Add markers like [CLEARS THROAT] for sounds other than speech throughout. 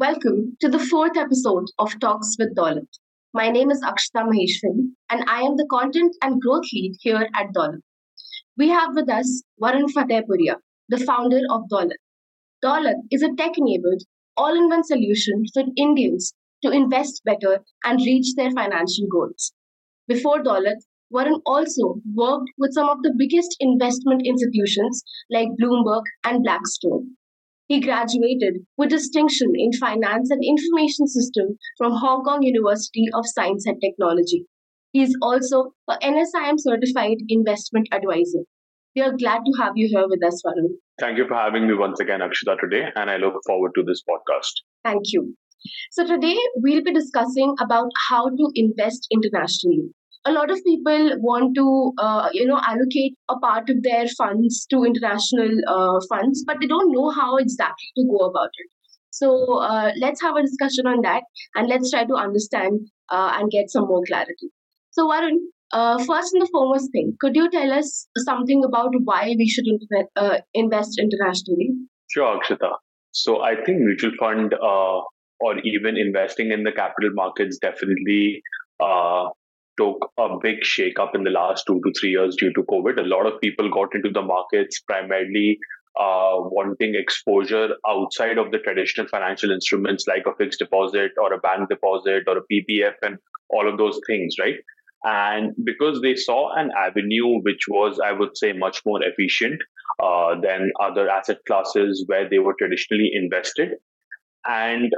Welcome to the fourth episode of Talks with Daulat. My name is Akshita Maheshwari, and I am the content and growth lead here at Daulat. We have with us Varun Fatehpuria, the founder of Daulat. Daulat is a tech enabled, all in one solution for Indians to invest better and reach their financial goals. Before Daulat, Varun also worked with some of the biggest investment institutions like Bloomberg and Blackstone. He graduated with distinction in finance and information system from Hong Kong University of Science and Technology. He is also a NISM certified investment advisor. We are glad to have you here with us, Varun. Thank you for having me once again, Akshita, today, and I look forward to this podcast. Thank you. So today we'll be discussing about how to invest internationally a lot of people want to uh, you know allocate a part of their funds to international uh, funds but they don't know how exactly to go about it. So uh, let's have a discussion on that and let's try to understand uh, and get some more clarity. So varun uh, first and the foremost thing could you tell us something about why we should uh, invest internationally? Sure akshita. So i think mutual fund or even investing in the capital markets definitely took a big shake-up in the last two to three years due to COVID. A lot of people got into the markets primarily uh, wanting exposure outside of the traditional financial instruments like a fixed deposit or a bank deposit or a PPF and all of those things, right? And because they saw an avenue which was, I would say, much more efficient uh, than other asset classes where they were traditionally invested. And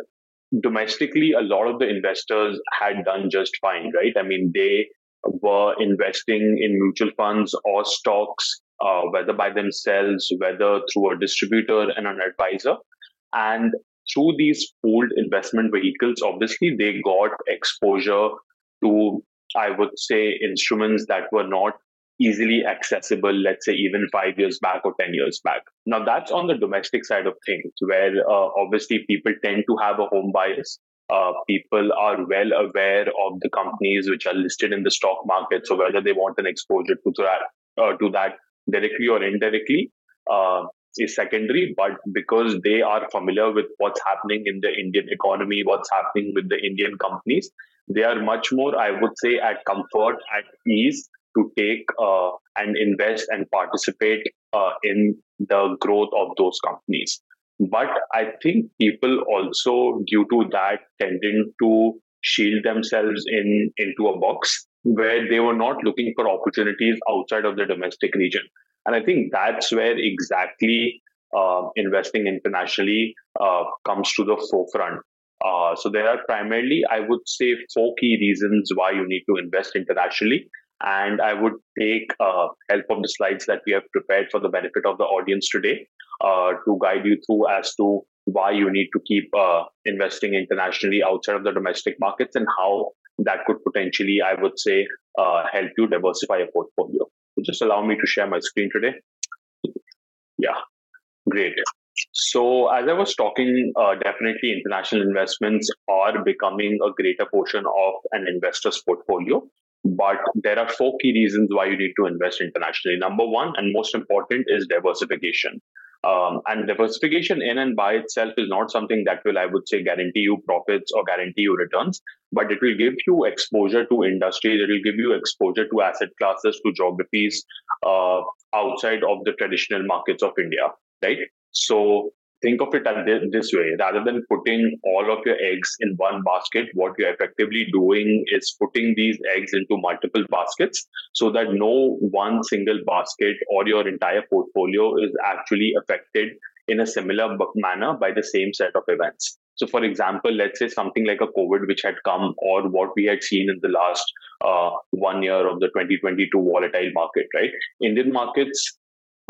domestically, a lot of the investors had done just fine, right? I mean, they were investing in mutual funds or stocks, uh, whether by themselves, whether through a distributor and an advisor. And through these pooled investment vehicles, obviously, they got exposure to, I would say, instruments that were not easily accessible, let's say even five years back or 10 years back. Now, that's on the domestic side of things, where uh, obviously people tend to have a home bias. Uh, people are well aware of the companies which are listed in the stock market. So, whether they want an exposure to that, uh, to that directly or indirectly uh, is secondary. But because they are familiar with what's happening in the Indian economy, what's happening with the Indian companies, they are much more, I would say, at comfort, at ease to take uh, and invest and participate uh, in the growth of those companies. But I think people also, due to that, tending to shield themselves in into a box where they were not looking for opportunities outside of the domestic region. And I think that's where exactly uh, investing internationally uh, comes to the forefront. Uh, so there are primarily, I would say, four key reasons why you need to invest internationally and I would take uh, help of the slides that we have prepared for the benefit of the audience today uh, to guide you through as to why you need to keep uh, investing internationally outside of the domestic markets and how that could potentially, I would say, uh, help you diversify your portfolio. So just allow me to share my screen today. Yeah, great. So, as I was talking, uh, definitely international investments are becoming a greater portion of an investor's portfolio. But there are four key reasons why you need to invest internationally. Number one, and most important, is diversification. Um, and diversification in and by itself is not something that will, I would say, guarantee you profits or guarantee you returns, but it will give you exposure to industries, it will give you exposure to asset classes, to geographies uh, outside of the traditional markets of India, right? So think of it this way rather than putting all of your eggs in one basket what you're effectively doing is putting these eggs into multiple baskets so that no one single basket or your entire portfolio is actually affected in a similar manner by the same set of events. So for example let's say something like a covid which had come or what we had seen in the last uh, one year of the 2022 volatile market right? Indian markets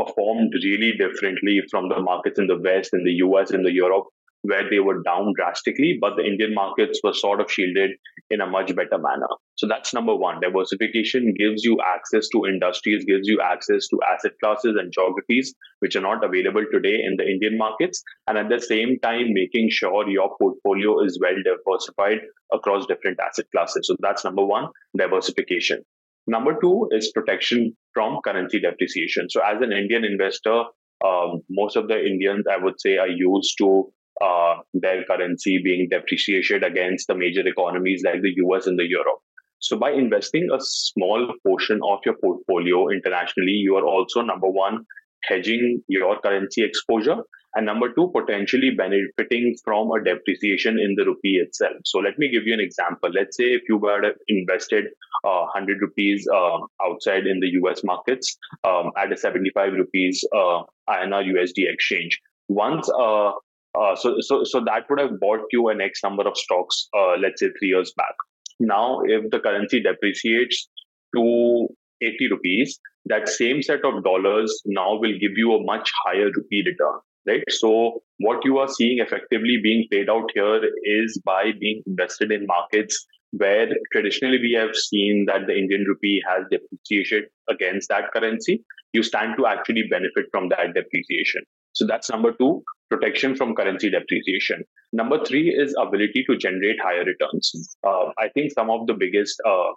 performed really differently from the markets in the West, in the US, in the Europe, where they were down drastically, but the Indian markets were sort of shielded in a much better manner. So that's number one. Diversification gives you access to industries, gives you access to asset classes and geographies which are not available today in the Indian markets. And at the same time, making sure your portfolio is well diversified across different asset classes. So that's number one, diversification. Number two is protection from currency depreciation. So, as an Indian investor, um, most of the Indians, I would say, are used to uh, their currency being depreciated against the major economies like the US and the Europe. So by investing a small portion of your portfolio internationally, you are also number one, hedging your currency exposure and number two, potentially benefiting from a depreciation in the rupee itself. So let me give you an example. Let's say if you were invested uh, 100 rupees uh, outside in the US markets um, at a 75 rupees uh, INR USD exchange. Once uh, uh, so, so, so that would have bought you an X number of stocks, uh, let's say three years back. Now, if the currency depreciates to 80 rupees, that same set of dollars now will give you a much higher rupee return right? So what you are seeing effectively being played out here is by being invested in markets where traditionally we have seen that the Indian rupee has depreciated against that currency. You stand to actually benefit from that depreciation. So that's number two, protection from currency depreciation. Number three is ability to generate higher returns. Uh, I think some of the biggest uh,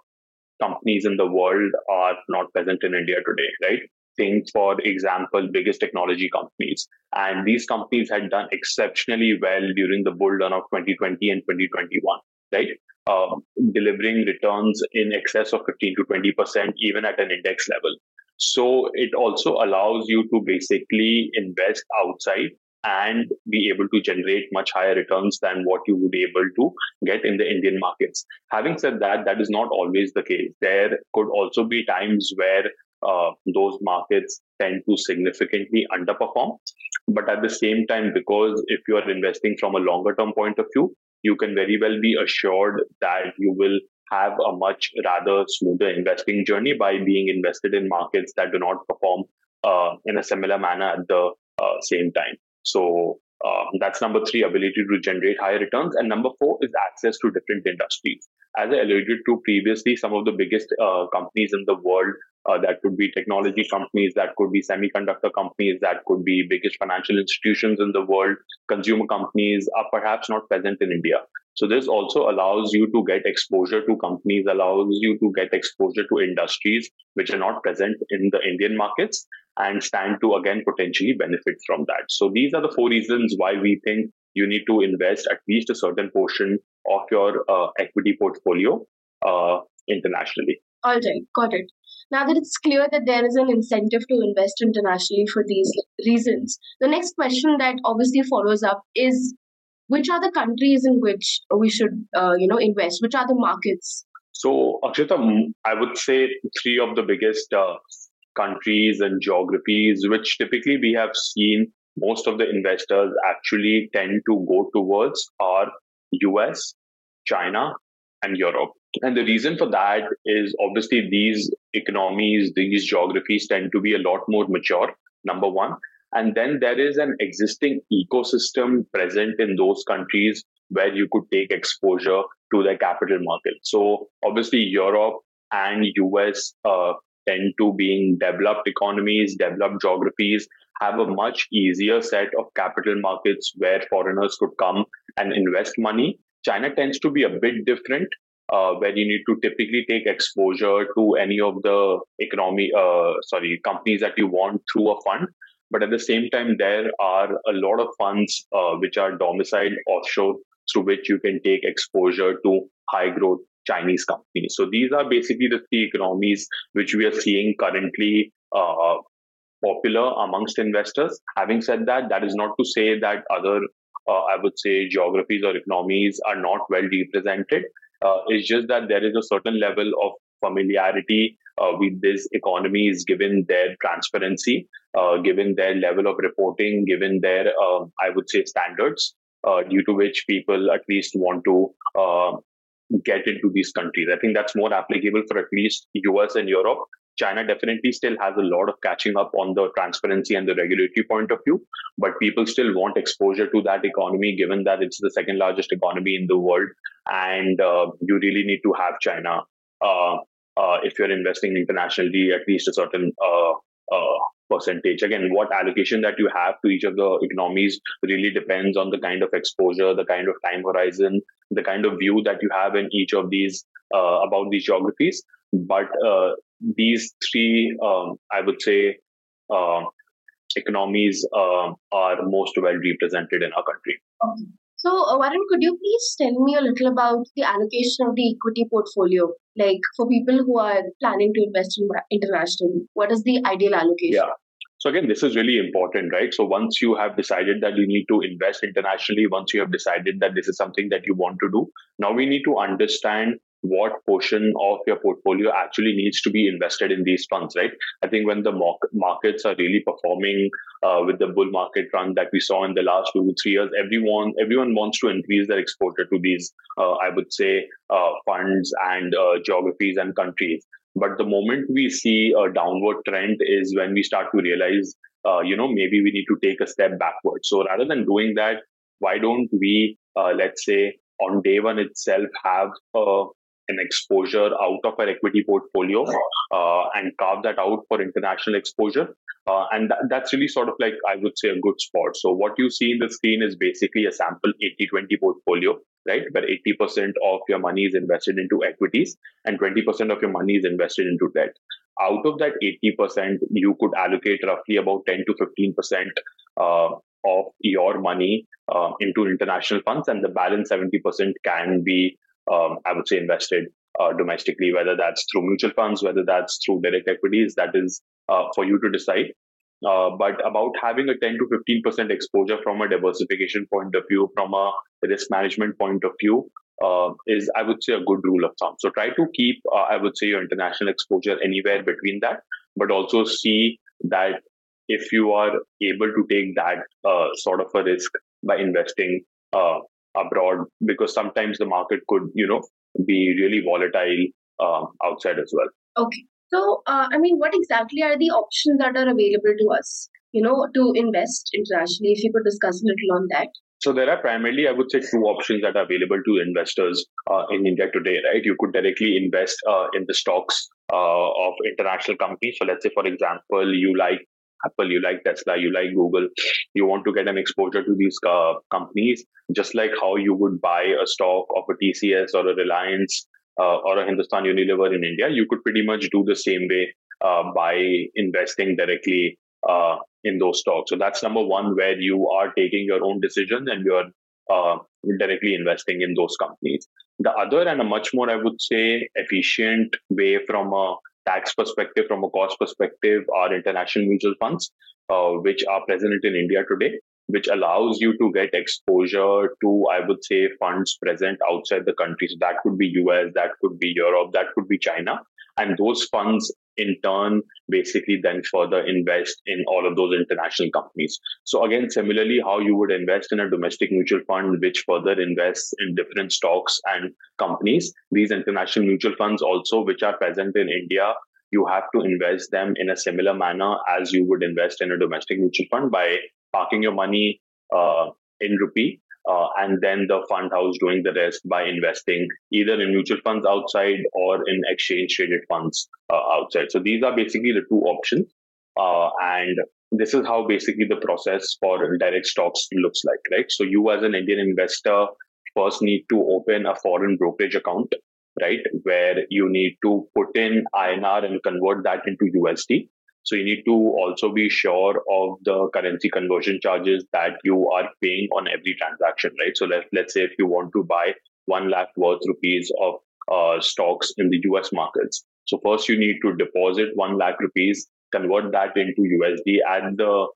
companies in the world are not present in India today, right? Think, for example, biggest technology companies. And these companies had done exceptionally well during the bull run of 2020 and 2021, right? Um, delivering returns in excess of 15 to 20%, even at an index level. So it also allows you to basically invest outside and be able to generate much higher returns than what you would be able to get in the Indian markets. Having said that, that is not always the case. There could also be times where uh, those markets tend to significantly underperform. But at the same time, because if you are investing from a longer term point of view, you can very well be assured that you will have a much rather smoother investing journey by being invested in markets that do not perform uh, in a similar manner at the uh, same time. So uh, that's number three, ability to generate higher returns. And number four is access to different industries. As I alluded to previously, some of the biggest uh, companies in the world uh, that could be technology companies, that could be semiconductor companies, that could be biggest financial institutions in the world, consumer companies are perhaps not present in India. So this also allows you to get exposure to companies, allows you to get exposure to industries which are not present in the Indian markets and stand to again potentially benefit from that. So these are the four reasons why we think you need to invest at least a certain portion of your uh, equity portfolio uh, internationally. All right, got it. Now that it's clear that there is an incentive to invest internationally for these reasons, the next question that obviously follows up is which are the countries in which we should, uh, you know, invest? Which are the markets? So, Akshita, I would say three of the biggest uh, countries and geographies, which typically we have seen most of the investors actually tend to go towards, are US, China, and Europe. And the reason for that is obviously these economies, these geographies tend to be a lot more mature, number one. And then there is an existing ecosystem present in those countries where you could take exposure to the capital market. So obviously Europe and US uh, tend to being developed economies, developed geographies, have a much easier set of capital markets where foreigners could come and invest money. China tends to be a bit different uh, where you need to typically take exposure to any of the economy, uh, sorry, companies that you want through a fund. But at the same time, there are a lot of funds uh, which are domiciled offshore through which you can take exposure to high growth Chinese companies. So these are basically the three economies which we are seeing currently uh, popular amongst investors. Having said that, that is not to say that other, uh, I would say, geographies or economies are not well represented. Uh, it's just that there is a certain level of familiarity uh, with these economies given their transparency, uh, given their level of reporting, given their, um, I would say, standards, uh, due to which people at least want to uh, get into these countries. I think that's more applicable for at least US and Europe. China definitely still has a lot of catching up on the transparency and the regulatory point of view, but people still want exposure to that economy given that it's the second largest economy in the world. And uh, you really need to have China uh, uh, if you're investing internationally, at least a certain uh, uh, percentage. Again, what allocation that you have to each of the economies really depends on the kind of exposure, the kind of time horizon, the kind of view that you have in each of these uh, about these geographies. But these three, um, I would say, uh, economies uh, are most well represented in our country. Okay. So, uh, Varun, could you please tell me a little about the allocation of the equity portfolio? Like for people who are planning to invest in internationally, what is the ideal allocation? Yeah. So again, this is really important, right? So once you have decided that you need to invest internationally, once you have decided that this is something that you want to do, now we need to understand what portion of your portfolio actually needs to be invested in these funds, right? I think when the markets are really performing uh, with the bull market run that we saw in the last two to three years, everyone everyone wants to increase their exposure to these, uh, I would say, uh, funds and uh, geographies and countries. But the moment we see a downward trend is when we start to realize, uh, you know, maybe we need to take a step backward. So rather than doing that, why don't we, uh, let's say, on day one itself, have a an exposure out of our equity portfolio uh, and carve that out for international exposure. Uh, and that, that's really sort of like, I would say, a good spot. So, what you see in the screen is basically a sample 80 20 portfolio, right? Where 80% of your money is invested into equities and 20% of your money is invested into debt. Out of that 80%, you could allocate roughly about 10 to 15% uh, of your money uh, into international funds, and the balance 70% can be um, I would say, invested uh, domestically, whether that's through mutual funds, whether that's through direct equities, that is uh, for you to decide. Uh, but about having a 10 to 15% exposure from a diversification point of view, from a risk management point of view, uh, is, I would say, a good rule of thumb. So try to keep, uh, I would say, your international exposure anywhere between that, but also see that if you are able to take that uh, sort of a risk by investing abroad because sometimes the market could, you know, be really volatile um, outside as well. Okay. So, uh, I mean, what exactly are the options that are available to us, you know, to invest internationally? If you could discuss a little on that. So there are primarily, I would say, two options that are available to investors uh, in India today, right? You could directly invest uh, in the stocks uh, of international companies. So let's say, for example, you like Apple, you like Tesla, you like Google, you want to get an exposure to these uh, companies, just like how you would buy a stock of a TCS or a Reliance uh, or a Hindustan Unilever in India, you could pretty much do the same way uh, by investing directly uh, in those stocks. So that's number one, where you are taking your own decision and you're uh, directly investing in those companies. The other and a much more, I would say, efficient way from a tax perspective, from a cost perspective, are international mutual funds, uh, which are present in India today, which allows you to get exposure to, I would say, funds present outside the country. So that could be US, that could be Europe, that could be China. And those funds in turn basically then further invest in all of those international companies. So again, similarly, how you would invest in a domestic mutual fund, which further invests in different stocks and companies, these international mutual funds also, which are present in India, you have to invest them in a similar manner as you would invest in a domestic mutual fund by parking your money uh, in rupee uh, and then the fund house doing the rest by investing either in mutual funds outside or in exchange traded funds uh, outside. So these are basically the two options. Uh, and this is how basically the process for direct stocks looks like, right? So you as an Indian investor first need to open a foreign brokerage account, right? Where you need to put in INR and convert that into USD. So you need to also be sure of the currency conversion charges that you are paying on every transaction, right? So let, let's say if you want to buy 1 lakh worth rupees of uh, stocks in the US markets. So first you need to deposit 1 lakh rupees, convert that into USD at the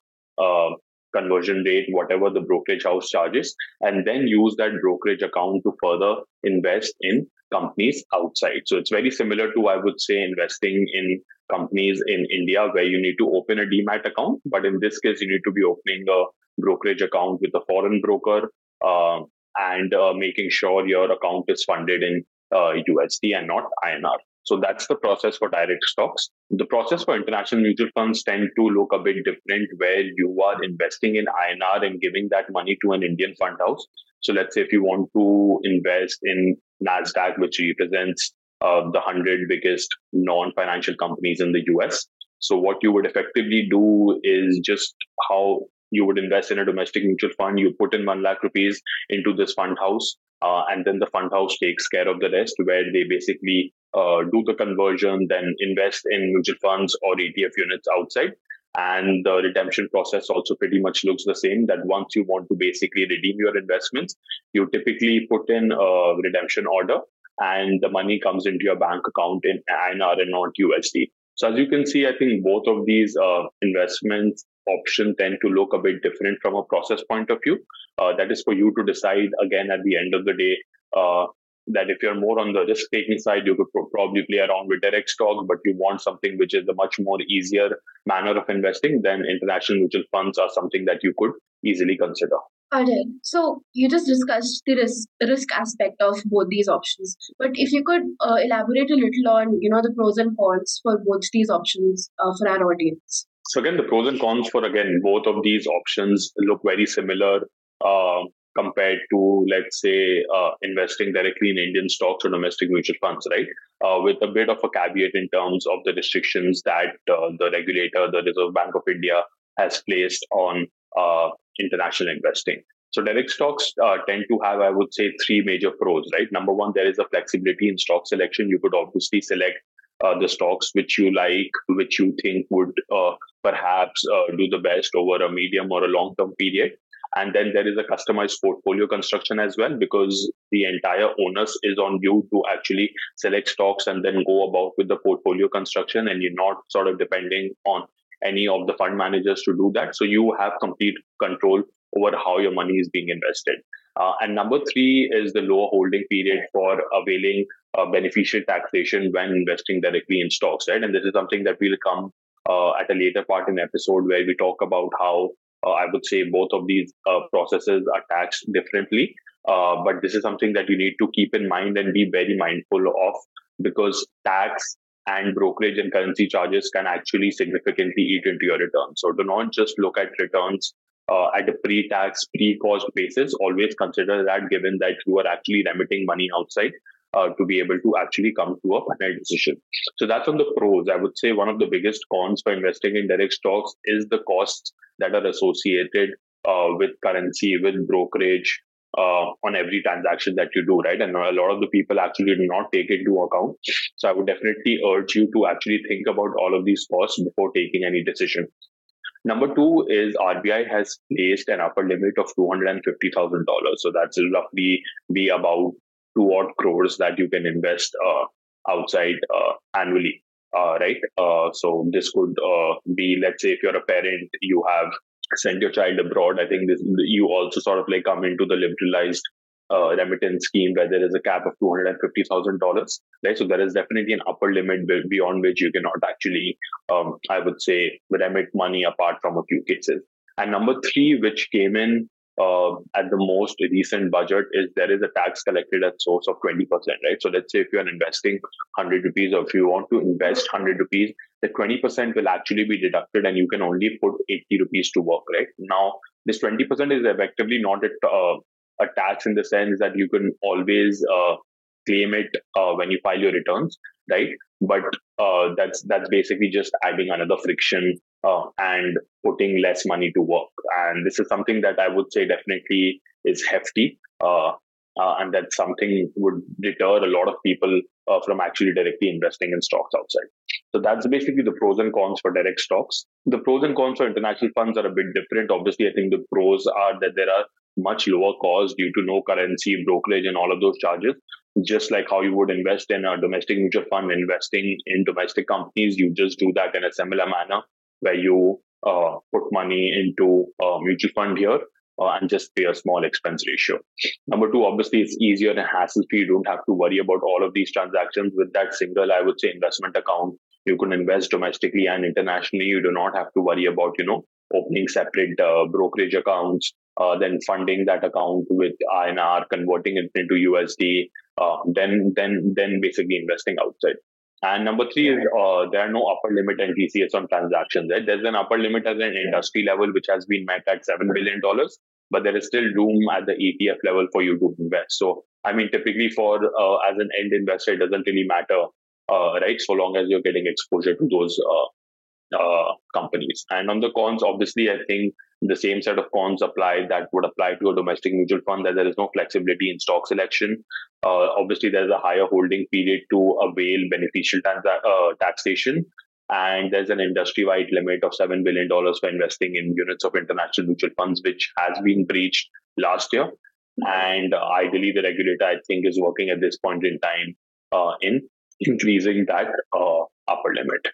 uh, conversion rate, whatever the brokerage house charges, and then use that brokerage account to further invest in companies outside. So it's very similar to, I would say, investing in companies in India where you need to open a demat account. But in this case, you need to be opening a brokerage account with a foreign broker uh, and uh, making sure your account is funded in uh, USD and not INR. So that's the process for direct stocks. The process for international mutual funds tend to look a bit different where you are investing in INR and giving that money to an Indian fund house. So let's say if you want to invest in NASDAQ, which represents uh, the 100 biggest non financial companies in the US. So, what you would effectively do is just how you would invest in a domestic mutual fund. You put in 1 lakh rupees into this fund house, uh, and then the fund house takes care of the rest, where they basically uh, do the conversion, then invest in mutual funds or ETF units outside. And the redemption process also pretty much looks the same that once you want to basically redeem your investments you typically put in a redemption order and the money comes into your bank account in INR and not USD. So as you can see, I think both of these uh, investments option tend to look a bit different from a process point of view. Uh, that is for you to decide again at the end of the day uh, that if you're more on the risk taking side, you could probably play around with direct stocks, but you want something which is a much more easier manner of investing, then international mutual funds are something that you could easily consider. All right. So you just discussed the risk risk aspect of both these options, but if you could uh, elaborate a little on you know the pros and cons for both these options uh, for our audience. So again, the pros and cons for again both of these options look very similar. Uh, compared to, let's say, uh, investing directly in Indian stocks or domestic mutual funds, right? Uh, with a bit of a caveat in terms of the restrictions that uh, the regulator, the Reserve Bank of India, has placed on uh, international investing. So direct stocks uh, tend to have, I would say, three major pros, right? Number one, there is a flexibility in stock selection. You could obviously select uh, the stocks which you like, which you think would uh, perhaps uh, do the best over a medium or a long term period. And then there is a customized portfolio construction as well, because the entire onus is on you to actually select stocks and then go about with the portfolio construction. And you're not sort of depending on any of the fund managers to do that. So you have complete control over how your money is being invested. Uh, and number three is the lower holding period for availing uh, beneficial taxation when investing directly in stocks, right? And this is something that will come uh, at a later part in the episode where we talk about how uh, I would say both of these uh, processes are taxed differently. Uh, but this is something that you need to keep in mind and be very mindful of because tax and brokerage and currency charges can actually significantly eat into your return. So do not just look at returns uh, at a pre-tax, pre-cost basis. Always consider that given that you are actually remitting money outside uh, to be able to actually come to a final decision. So that's on the pros. I would say one of the biggest cons for investing in direct stocks is the costs that are associated uh, with currency, with brokerage, uh, on every transaction that you do, right? And a lot of the people actually do not take into account. So I would definitely urge you to actually think about all of these costs before taking any decision. Number two is RBI has placed an upper limit of $250,000. So that's roughly be about two odd crores that you can invest uh, outside uh, annually. Uh, right. So this could be, let's say, if you're a parent, you have sent your child abroad. I think this you also sort of like come into the liberalized uh, remittance scheme where there is a cap of two hundred and fifty thousand dollars. Right, so there is definitely an upper limit beyond which you cannot actually, um, I would say, remit money apart from a few cases. And number three, which came in uh, at the most recent budget is there is a tax collected at source of 20%, right? So let's say if you're investing 100 rupees or if you want to invest 100 rupees, the 20% will actually be deducted and you can only put 80 rupees to work, right? Now, this 20% is effectively not a, uh, a tax in the sense that you can always uh, claim it uh, when you file your returns, right? But uh, that's that's basically just adding another friction uh, and putting less money to work. And this is something that I would say definitely is hefty. Uh, uh, and that something would deter a lot of people uh, from actually directly investing in stocks outside. So that's basically the pros and cons for direct stocks. The pros and cons for international funds are a bit different. Obviously, I think the pros are that there are much lower costs due to no currency, brokerage, and all of those charges. Just like how you would invest in a domestic mutual fund, investing in domestic companies, you just do that in a similar manner where you uh, put money into a mutual fund here uh, and just pay a small expense ratio. Number two, obviously, it's easier and hassle free. You don't have to worry about all of these transactions with that single, I would say, investment account. You can invest domestically and internationally. You do not have to worry about, you know, opening separate uh, brokerage accounts, uh, then funding that account with INR, converting it into USD, uh, then then then basically investing outside. And number three is uh, there are no upper limit and TCS on transactions. Right? There's an upper limit at an industry level which has been met at seven billion dollars, but there is still room at the ETF level for you to invest. So I mean, typically for uh, as an end investor, it doesn't really matter, uh, right? So long as you're getting exposure to those uh, uh, companies. And on the cons, obviously, I think the same set of cons apply that would apply to a domestic mutual fund that there is no flexibility in stock selection uh, obviously there's a higher holding period to avail beneficial uh, taxation and there's an industry-wide limit of seven billion dollars for investing in units of international mutual funds, which has been breached last year. And uh, ideally, the regulator, I think, is working at this point in time uh, in increasing that uh, upper limit.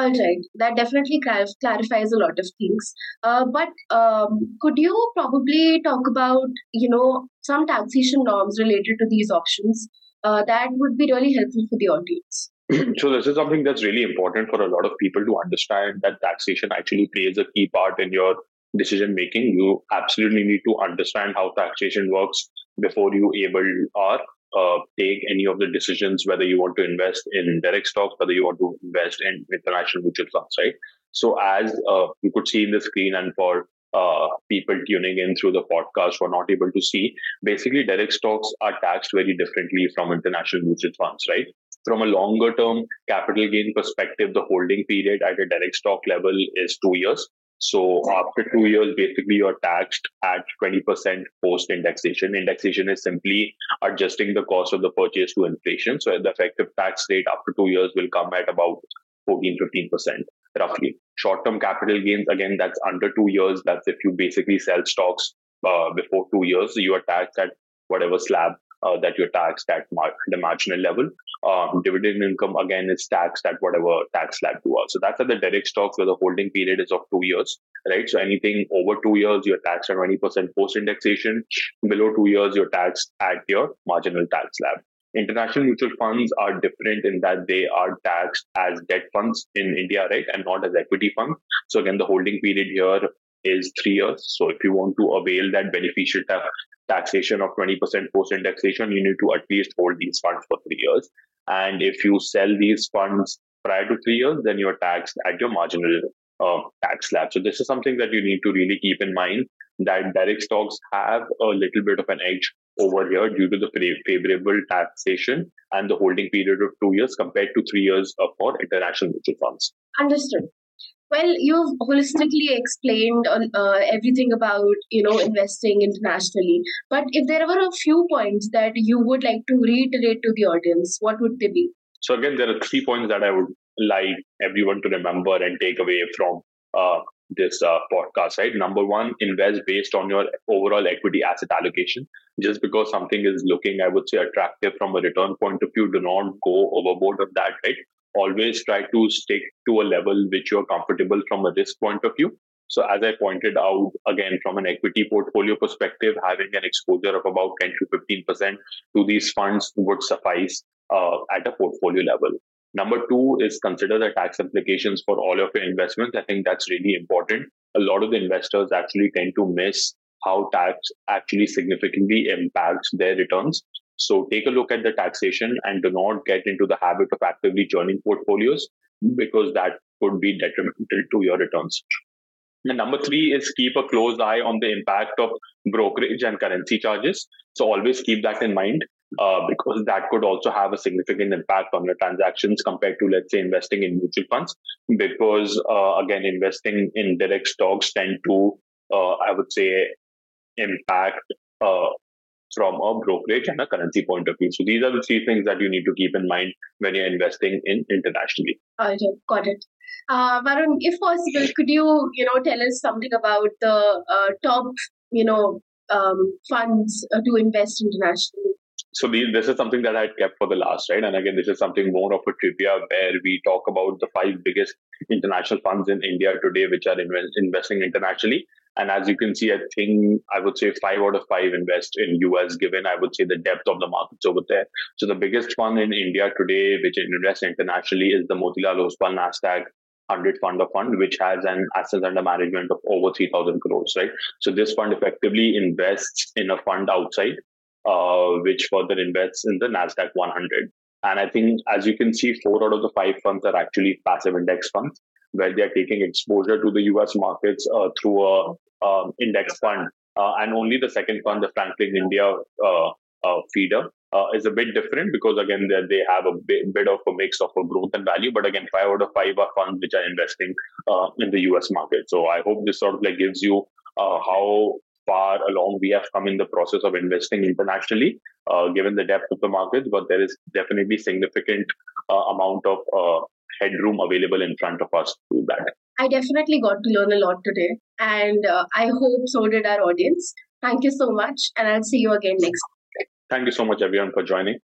All right, that definitely clarifies a lot of things. Uh, but um, could you probably talk about, you know, some taxation norms related to these options? Uh, that would be really helpful for the audience. [CLEARS THROAT] so this is something that's really important for a lot of people to understand that taxation actually plays a key part in your decision making. You absolutely need to understand how taxation works before you able or uh, take any of the decisions, whether you want to invest in direct stocks, whether you want to invest in international mutual funds, right? So, as uh, you could see in the screen, and for uh, people tuning in through the podcast who are not able to see, basically direct stocks are taxed very differently from international mutual funds, right? From a longer term capital gain perspective, the holding period at a direct stock level is two years. So after two years, basically you're taxed at 20% post indexation. Indexation is simply adjusting the cost of the purchase to inflation. So the effective tax rate after two years will come at about 14, 15% roughly. Short term capital gains, again, that's under two years. That's if you basically sell stocks uh, before two years, you are taxed at whatever slab uh, that you're taxed at mar- the marginal level. Um, dividend income again is taxed at whatever tax slab you are. So that's at the direct stocks where the holding period is of two years, right? So anything over two years, you're taxed at 20% post indexation. Below two years, you're taxed at your marginal tax slab. International mutual funds are different in that they are taxed as debt funds in India, right, and not as equity funds. So again, the holding period here is three years. So if you want to avail that beneficial ta- taxation of 20% post indexation, you need to at least hold these funds for three years. And if you sell these funds prior to three years, then you're taxed at your marginal uh, tax slab. So this is something that you need to really keep in mind that direct stocks have a little bit of an edge over here due to the favorable taxation and the holding period of two years compared to three years for international mutual funds. Understood. Well, you've holistically explained uh, everything about you know investing internationally. But if there were a few points that you would like to reiterate to the audience, what would they be? So again, there are three points that I would like everyone to remember and take away from uh, this uh, podcast. Right, number one, invest based on your overall equity asset allocation. Just because something is looking, I would say, attractive from a return point of view, do not go overboard of that. Right, always try to stick to a level which you're comfortable from a risk point of view. So, as I pointed out, again, from an equity portfolio perspective, having an exposure of about 10 to 15% to these funds would suffice uh, at a portfolio level. Number two is consider the tax implications for all of your investments. I think that's really important. A lot of the investors actually tend to miss how tax actually significantly impacts their returns. So take a look at the taxation and do not get into the habit of actively joining portfolios because that could be detrimental to your returns. And number three is keep a close eye on the impact of brokerage and currency charges. So always keep that in mind uh, because that could also have a significant impact on your transactions compared to, let's say, investing in mutual funds. Because uh, again, investing in direct stocks tend to, uh, I would say, impact uh, from a brokerage and a currency point of view. So these are the three things that you need to keep in mind when you're investing in internationally. Okay, got it. Uh, Varun, if possible, could you you know tell us something about the uh, top you know um, funds uh, to invest internationally? So this is something that I had kept for the last, right? And again, this is something more of a trivia where we talk about the five biggest international funds in India today, which are investing internationally. And as you can see, I think I would say five out of five invest in US, given I would say the depth of the markets over there. So the biggest fund in India today, which invests internationally, is the Motilal Oswal Nasdaq 100 fund of fund, which has an assets under management of over 3,000 crores, right? So this fund effectively invests in a fund outside, uh, which further invests in the Nasdaq 100. And I think, as you can see, four out of the five funds are actually passive index funds, where they are taking exposure to the US markets uh, through a um, index fund, uh, and only the second fund, the Franklin India uh, uh, feeder, is a bit different because again they, they have a bit, bit, of a mix of a growth and value. But again, five out of five are funds which are investing in the US market. So I hope this sort of like gives you how far along we have come in the process of investing internationally, uh, given the depth of the markets. But there is definitely significant uh, amount of uh, headroom available in front of us to that. I definitely got to learn a lot today, and uh, I hope so did our audience. Thank you so much, and I'll see you again next. Week. Thank you so much, everyone, for joining.